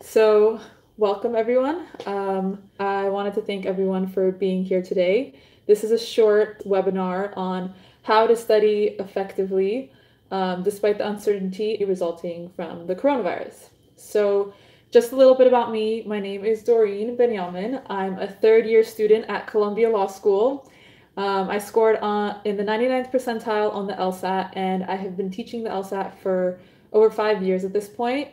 So, welcome everyone. Um, I wanted to thank everyone for being here today. This is a short webinar on how to study effectively um, despite the uncertainty resulting from the coronavirus. So, just a little bit about me. My name is Doreen Benyamin. I'm a third year student at Columbia Law School. Um, I scored on, in the 99th percentile on the LSAT, and I have been teaching the LSAT for over five years at this point.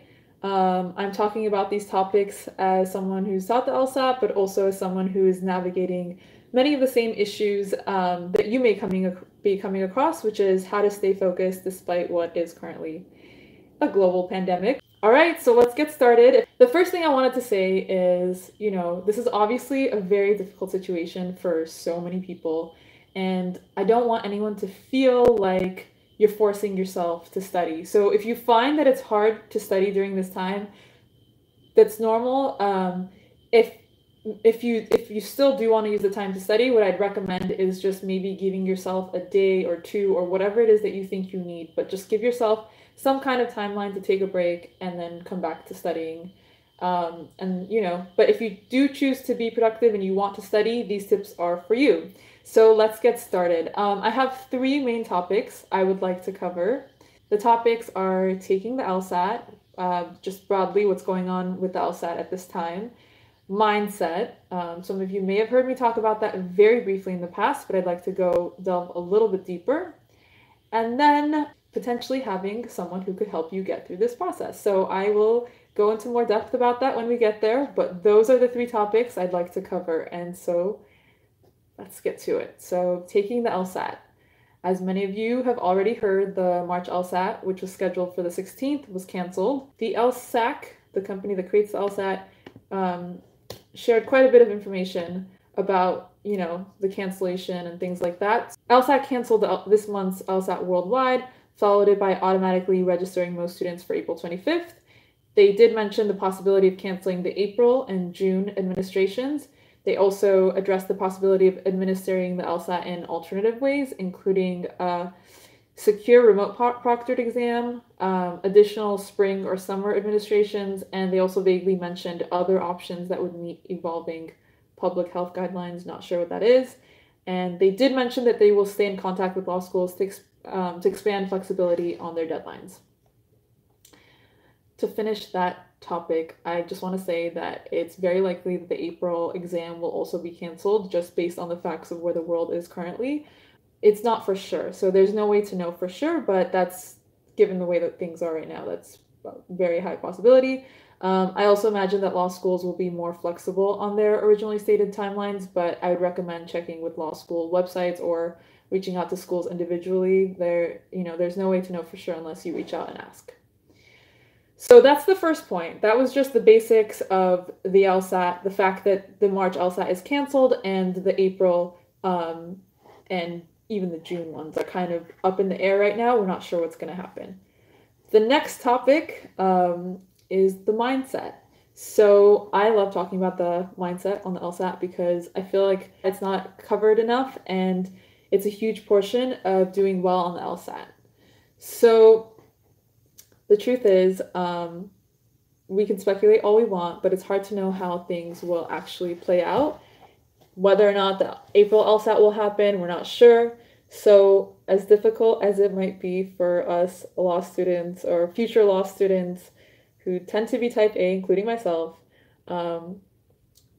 Um, I'm talking about these topics as someone who's taught the LSAT, but also as someone who is navigating many of the same issues um, that you may coming be coming across, which is how to stay focused despite what is currently a global pandemic. All right, so let's get started. The first thing I wanted to say is, you know, this is obviously a very difficult situation for so many people, and I don't want anyone to feel like you're forcing yourself to study. So if you find that it's hard to study during this time, that's normal. Um, if if you if you still do want to use the time to study, what I'd recommend is just maybe giving yourself a day or two or whatever it is that you think you need, but just give yourself some kind of timeline to take a break and then come back to studying. Um, and you know, but if you do choose to be productive and you want to study, these tips are for you. So let's get started. Um, I have three main topics I would like to cover. The topics are taking the LSAT, uh, just broadly what's going on with the LSAT at this time, mindset. Um, some of you may have heard me talk about that very briefly in the past, but I'd like to go delve a little bit deeper. And then potentially having someone who could help you get through this process. So I will go into more depth about that when we get there, but those are the three topics I'd like to cover. And so let's get to it. So, taking the LSAT. As many of you have already heard, the March LSAT, which was scheduled for the 16th, was canceled. The LSAC, the company that creates the LSAC, um, shared quite a bit of information about you know the cancellation and things like that. LSAT canceled this month's LSAT worldwide, followed it by automatically registering most students for April 25th. They did mention the possibility of canceling the April and June administrations, they also addressed the possibility of administering the LSAT in alternative ways, including a secure remote proctored exam, um, additional spring or summer administrations, and they also vaguely mentioned other options that would meet evolving public health guidelines. Not sure what that is. And they did mention that they will stay in contact with law schools to, um, to expand flexibility on their deadlines. To finish that topic, I just want to say that it's very likely that the April exam will also be canceled just based on the facts of where the world is currently. It's not for sure, so there's no way to know for sure, but that's given the way that things are right now, that's very high possibility. Um, I also imagine that law schools will be more flexible on their originally stated timelines, but I would recommend checking with law school websites or reaching out to schools individually. There, you know, there's no way to know for sure unless you reach out and ask. So that's the first point. That was just the basics of the LSAT, the fact that the March LSAT is canceled and the April um, and even the June ones are kind of up in the air right now. We're not sure what's going to happen. The next topic um, is the mindset. So I love talking about the mindset on the LSAT because I feel like it's not covered enough and it's a huge portion of doing well on the LSAT. So the truth is, um, we can speculate all we want, but it's hard to know how things will actually play out. Whether or not the April LSAT will happen, we're not sure. So, as difficult as it might be for us law students or future law students who tend to be type A, including myself, um,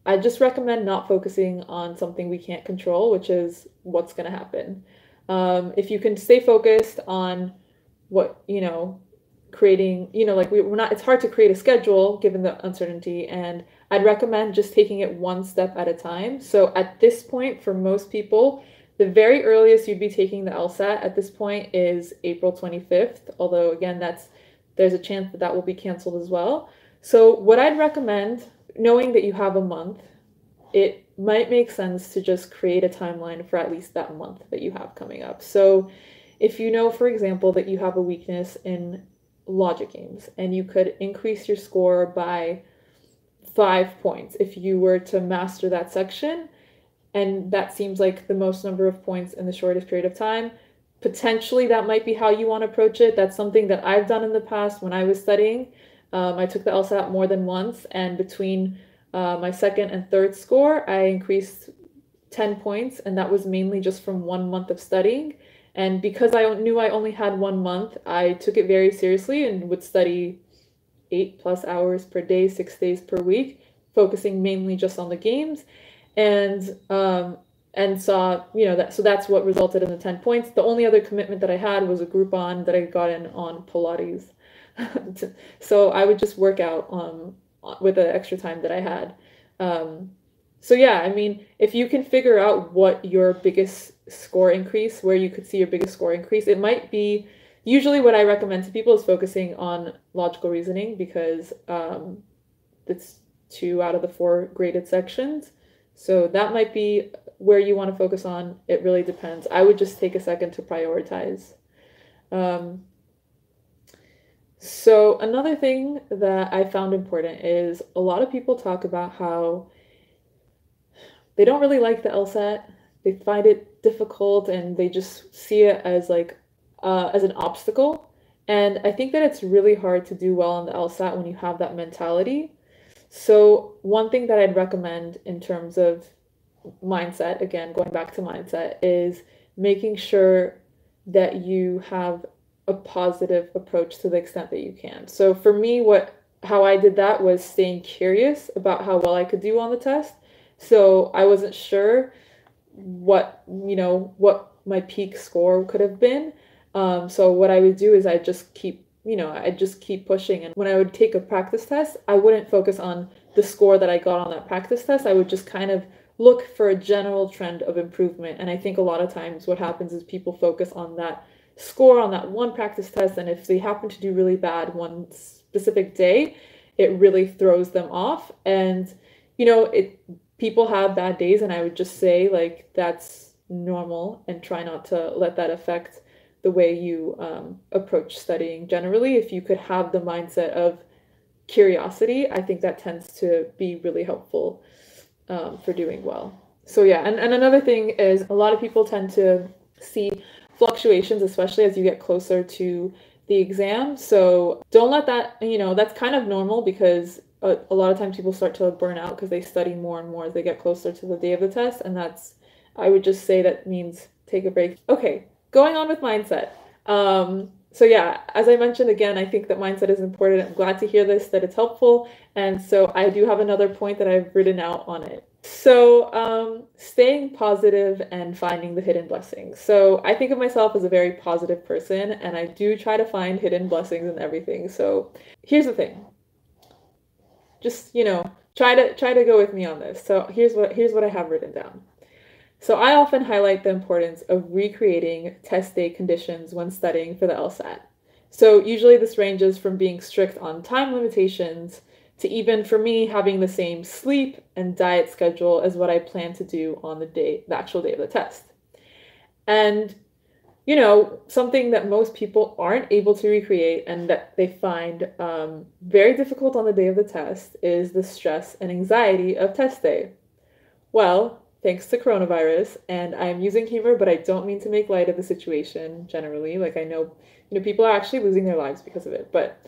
I just recommend not focusing on something we can't control, which is what's going to happen. Um, if you can stay focused on what, you know, creating you know like we, we're not it's hard to create a schedule given the uncertainty and i'd recommend just taking it one step at a time. So at this point for most people the very earliest you'd be taking the lsat at this point is april 25th although again that's there's a chance that that will be canceled as well. So what i'd recommend knowing that you have a month it might make sense to just create a timeline for at least that month that you have coming up. So if you know for example that you have a weakness in logic games and you could increase your score by five points if you were to master that section. And that seems like the most number of points in the shortest period of time. Potentially that might be how you want to approach it. That's something that i've done in the past when i was studying. Um, I took the LSAT more than once, and between uh, my second and third score, I increased 10 points, and that was mainly just from one month of studying. And because I knew I only had one month, I took it very seriously and would study eight plus hours per day, six days per week, focusing mainly just on the games. And um, and saw, you know, that so that's what resulted in the 10 points. The only other commitment that I had was a Groupon that I got in on Pilates. so I would just work out um, with the extra time that I had. Um, so yeah, I mean, if you can figure out what your biggest score increase, where you could see your biggest score increase, it might be usually what I recommend to people is focusing on logical reasoning because um, it's two out of the four graded sections. So that might be where you want to focus on. It really depends. I would just take a second to prioritize. Um, so, another thing that I found important is a lot of people talk about how they don't really like the LSAT. They find it difficult and they just see it as like uh, as an obstacle. And I think that it's really hard to do well on the LSAT when you have that mentality. So, one thing that I'd recommend in terms of mindset, again, going back to mindset, is making sure that you have a positive approach to the extent that you can. So for me, what how I did that was staying curious about how well I could do on the test. So I wasn't sure what you know what my peak score could have been. Um, so what I would do is I just keep you know I just keep pushing. And when I would take a practice test, I wouldn't focus on the score that I got on that practice test. I would just kind of look for a general trend of improvement. And I think a lot of times what happens is people focus on that score on that one practice test and if they happen to do really bad one specific day it really throws them off and you know it people have bad days and i would just say like that's normal and try not to let that affect the way you um, approach studying generally if you could have the mindset of curiosity i think that tends to be really helpful um, for doing well so yeah and, and another thing is a lot of people tend to see fluctuations, especially as you get closer to the exam. So don't let that, you know, that's kind of normal because a, a lot of times people start to burn out because they study more and more as they get closer to the day of the test. And that's, I would just say that means take a break. Okay, going on with mindset. Um, so yeah, as I mentioned again, I think that mindset is important. I'm glad to hear this, that it's helpful. And so I do have another point that I've written out on it. So, um, staying positive and finding the hidden blessings. So, I think of myself as a very positive person, and I do try to find hidden blessings in everything. So, here's the thing. Just you know, try to try to go with me on this. So, here's what here's what I have written down. So, I often highlight the importance of recreating test day conditions when studying for the LSAT. So, usually this ranges from being strict on time limitations to even for me having the same sleep and diet schedule as what I plan to do on the day, the actual day of the test. And, you know, something that most people aren't able to recreate and that they find um, very difficult on the day of the test is the stress and anxiety of test day. Well, thanks to coronavirus, and I'm using humor, but I don't mean to make light of the situation generally. Like, I know, you know, people are actually losing their lives because of it, but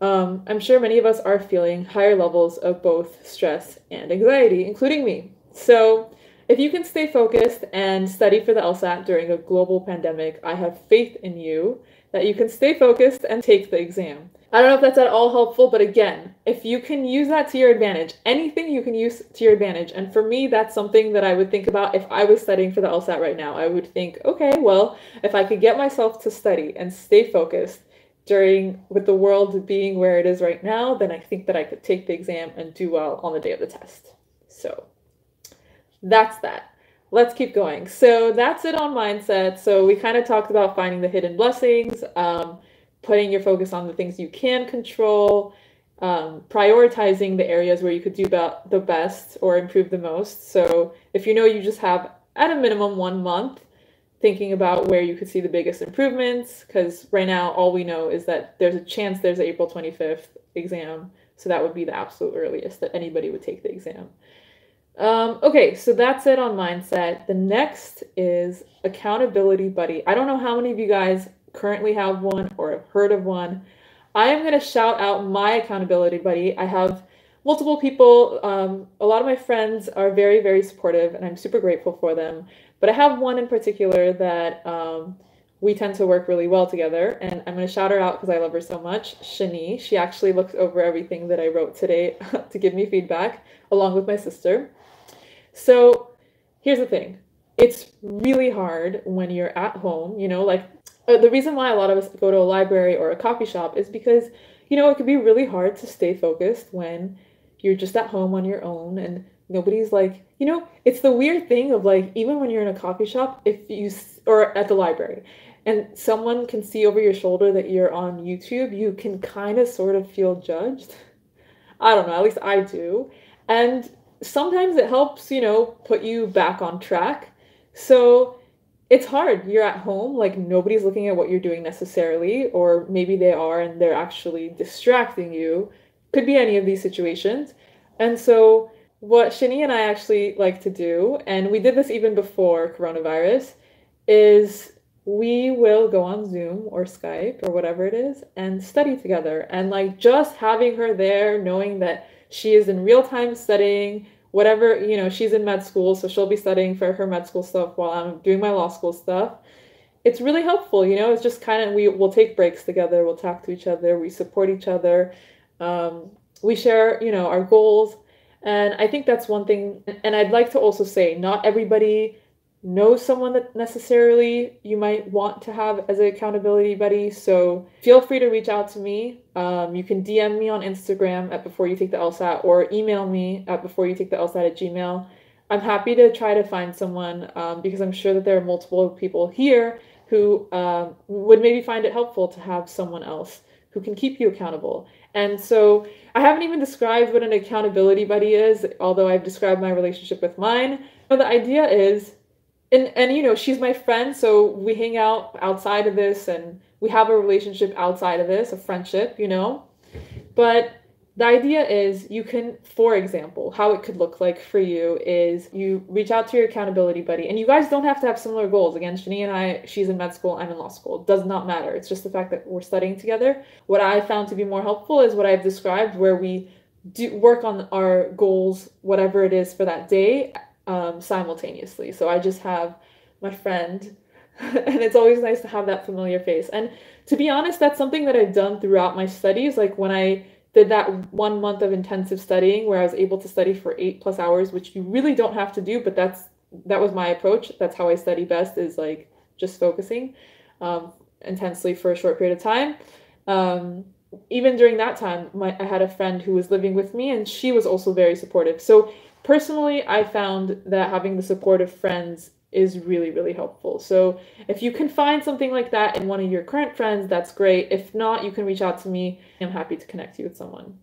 um, I'm sure many of us are feeling higher levels of both stress and anxiety, including me. So, if you can stay focused and study for the LSAT during a global pandemic, I have faith in you that you can stay focused and take the exam. I don't know if that's at all helpful, but again, if you can use that to your advantage, anything you can use to your advantage. And for me, that's something that I would think about if I was studying for the LSAT right now. I would think, okay, well, if I could get myself to study and stay focused, during with the world being where it is right now, then I think that I could take the exam and do well on the day of the test. So that's that. Let's keep going. So that's it on mindset. So we kind of talked about finding the hidden blessings, um, putting your focus on the things you can control, um, prioritizing the areas where you could do about the best or improve the most. So if you know you just have at a minimum one month thinking about where you could see the biggest improvements because right now all we know is that there's a chance there's an April 25th exam. So that would be the absolute earliest that anybody would take the exam. Um, okay, so that's it on mindset. The next is accountability buddy. I don't know how many of you guys currently have one or have heard of one. I am going to shout out my accountability buddy. I have multiple people. Um, a lot of my friends are very, very supportive, and I'm super grateful for them. But I have one in particular that um, we tend to work really well together, and I'm going to shout her out because I love her so much. Shani, she actually looks over everything that I wrote today to give me feedback, along with my sister. So here's the thing it's really hard when you're at home, you know, like uh, the reason why a lot of us go to a library or a coffee shop is because, you know, it could be really hard to stay focused when you're just at home on your own and nobody's like, you know, it's the weird thing of like, even when you're in a coffee shop, if you, or at the library, and someone can see over your shoulder that you're on YouTube, you can kind of sort of feel judged. I don't know, at least I do. And sometimes it helps, you know, put you back on track. So it's hard. You're at home, like nobody's looking at what you're doing necessarily, or maybe they are and they're actually distracting you. Could be any of these situations. And so, what Shani and I actually like to do, and we did this even before coronavirus, is we will go on Zoom or Skype or whatever it is and study together. And like just having her there, knowing that she is in real time studying, whatever, you know, she's in med school, so she'll be studying for her med school stuff while I'm doing my law school stuff. It's really helpful, you know, it's just kind of, we will take breaks together, we'll talk to each other, we support each other, um, we share, you know, our goals. And I think that's one thing. And I'd like to also say, not everybody know someone that necessarily you might want to have as an accountability buddy. So feel free to reach out to me. Um, you can DM me on Instagram at before you take the LSAT or email me at before you take the LSAT at Gmail. I'm happy to try to find someone um, because I'm sure that there are multiple people here who um, would maybe find it helpful to have someone else who can keep you accountable. And so I haven't even described what an accountability buddy is, although I've described my relationship with mine. But the idea is and and you know she's my friend so we hang out outside of this and we have a relationship outside of this a friendship you know? But the idea is you can for example how it could look like for you is you reach out to your accountability buddy and you guys don't have to have similar goals. Again shani and i she's in med school i'm in law school. It does not matter. It's just the fact that we're studying together. What i found to be more helpful is what i've described where we do work on our goals whatever it is for that day um, simultaneously. So I just have my friend, and it's always nice to have that familiar face. And to be honest, that's something that I've done throughout my studies. Like when I did that one month of intensive studying where I was able to study for eight plus hours, which you really don't have to do, but that's that was my approach. That's how I study best is like just focusing um, intensely for a short period of time. Um, even during that time, my, I had a friend who was living with me, and she was also very supportive. So personally, I found that having the support of friends is really, really helpful. So if you can find something like that in one of your current friends, that's great. If not, you can reach out to me. I'm happy to connect you with someone.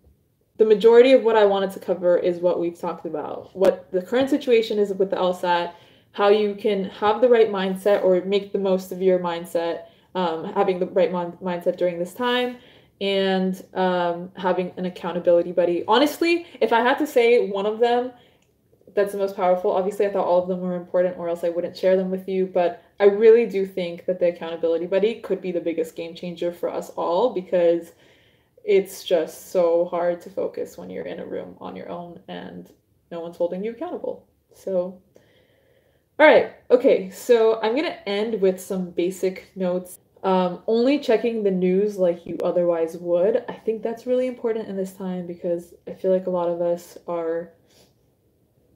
The majority of what I wanted to cover is what we've talked about. What the current situation is with the LSAT, how you can have the right mindset or make the most of your mindset, um, having the right mon- mindset during this time, and um, having an accountability buddy. Honestly, if I had to say one of them, that's the most powerful. Obviously, I thought all of them were important, or else I wouldn't share them with you. But I really do think that the accountability buddy could be the biggest game changer for us all because it's just so hard to focus when you're in a room on your own and no one's holding you accountable. So, all right, okay, so I'm gonna end with some basic notes. Um, only checking the news like you otherwise would. I think that's really important in this time because I feel like a lot of us are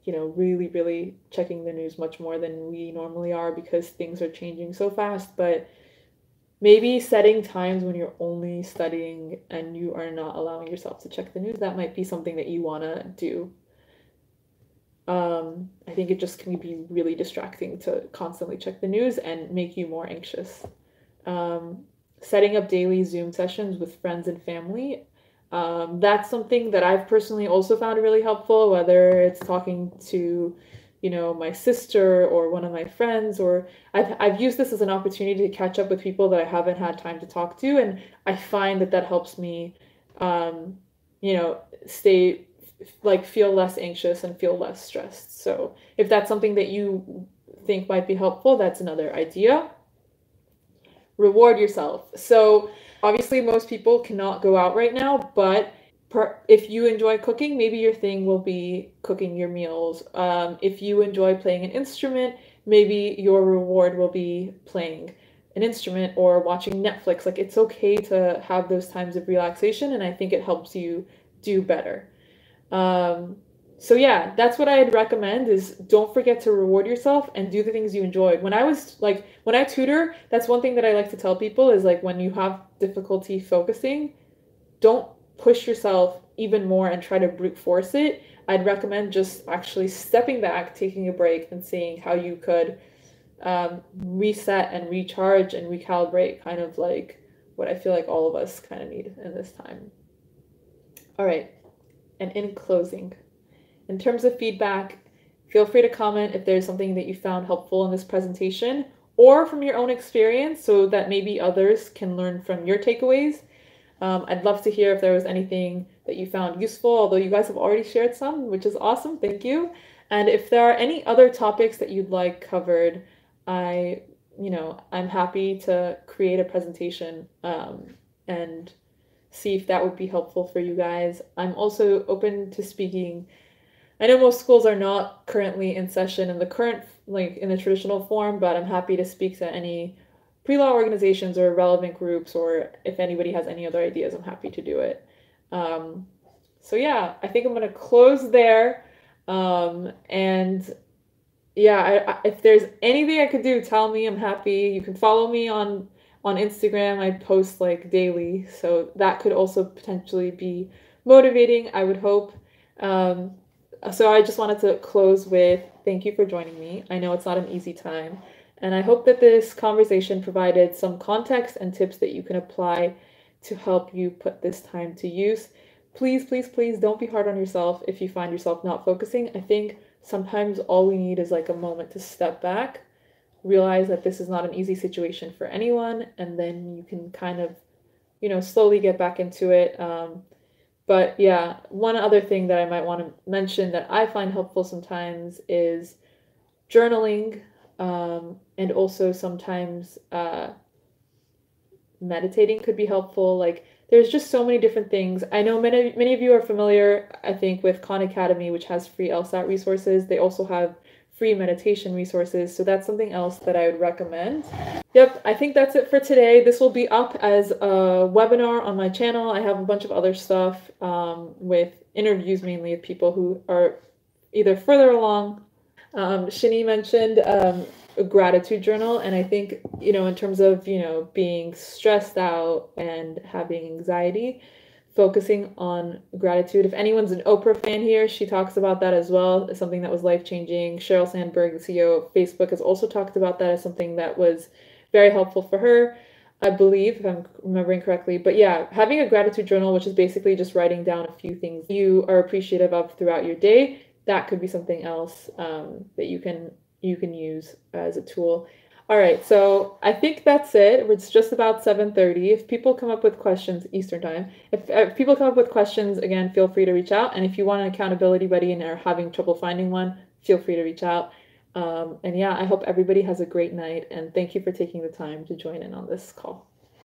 you know, really, really checking the news much more than we normally are because things are changing so fast. But maybe setting times when you're only studying and you are not allowing yourself to check the news, that might be something that you want to do. Um, I think it just can be really distracting to constantly check the news and make you more anxious. Um, setting up daily Zoom sessions with friends and family um, that's something that I've personally also found really helpful, whether it's talking to, you know, my sister or one of my friends, or I've, I've used this as an opportunity to catch up with people that I haven't had time to talk to. And I find that that helps me, um, you know, stay like feel less anxious and feel less stressed. So if that's something that you think might be helpful, that's another idea. Reward yourself. So, obviously, most people cannot go out right now, but per, if you enjoy cooking, maybe your thing will be cooking your meals. Um, if you enjoy playing an instrument, maybe your reward will be playing an instrument or watching Netflix. Like it's okay to have those times of relaxation, and I think it helps you do better. Um, so yeah, that's what I'd recommend is don't forget to reward yourself and do the things you enjoy. When I was like when I tutor, that's one thing that I like to tell people is like when you have difficulty focusing, don't push yourself even more and try to brute force it. I'd recommend just actually stepping back, taking a break, and seeing how you could um, reset and recharge and recalibrate, kind of like what I feel like all of us kind of need in this time. All right, and in closing, in terms of feedback, feel free to comment if there's something that you found helpful in this presentation or from your own experience so that maybe others can learn from your takeaways. Um, I'd love to hear if there was anything that you found useful, although you guys have already shared some, which is awesome. Thank you. And if there are any other topics that you'd like covered, I, you know, I'm happy to create a presentation um, and see if that would be helpful for you guys. I'm also open to speaking. I know most schools are not currently in session in the current, like in the traditional form, but I'm happy to speak to any pre-law organizations or relevant groups, or if anybody has any other ideas, I'm happy to do it. Um, so yeah, I think I'm gonna close there. Um, and yeah, I, I, if there's anything I could do, tell me. I'm happy. You can follow me on on Instagram. I post like daily, so that could also potentially be motivating. I would hope. Um, so I just wanted to close with thank you for joining me. I know it's not an easy time, and I hope that this conversation provided some context and tips that you can apply to help you put this time to use. Please, please, please don't be hard on yourself if you find yourself not focusing. I think sometimes all we need is like a moment to step back, realize that this is not an easy situation for anyone, and then you can kind of, you know, slowly get back into it. Um, but yeah, one other thing that I might want to mention that I find helpful sometimes is journaling um, and also sometimes uh, meditating could be helpful. Like there's just so many different things. I know many many of you are familiar, I think, with Khan Academy, which has free LSAT resources. They also have free meditation resources. So that's something else that I would recommend. Yep, I think that's it for today. This will be up as a webinar on my channel. I have a bunch of other stuff um, with interviews mainly of people who are either further along. Um, Shini mentioned um, a gratitude journal and i think you know in terms of you know being stressed out and having anxiety focusing on gratitude. If anyone's an oprah fan here she talks about that as well. As something that was life changing sheryl sandberg the ceo of facebook has also talked about that as something that was very helpful for her i believe if i'm remembering correctly. But yeah having a gratitude journal which is basically just writing down a few things you are appreciative of throughout your day that could be something else um, that you can you can use as a tool. All right, so I think that's it. It's just about 7:30. If people come up with questions Eastern time, if, if, people come up with questions, again, feel free to reach out. And if you want an accountability buddy and are having trouble finding one, feel free to reach out. Um, and yeah, I hope everybody has a great night. And thank you for taking the time to join in on this call.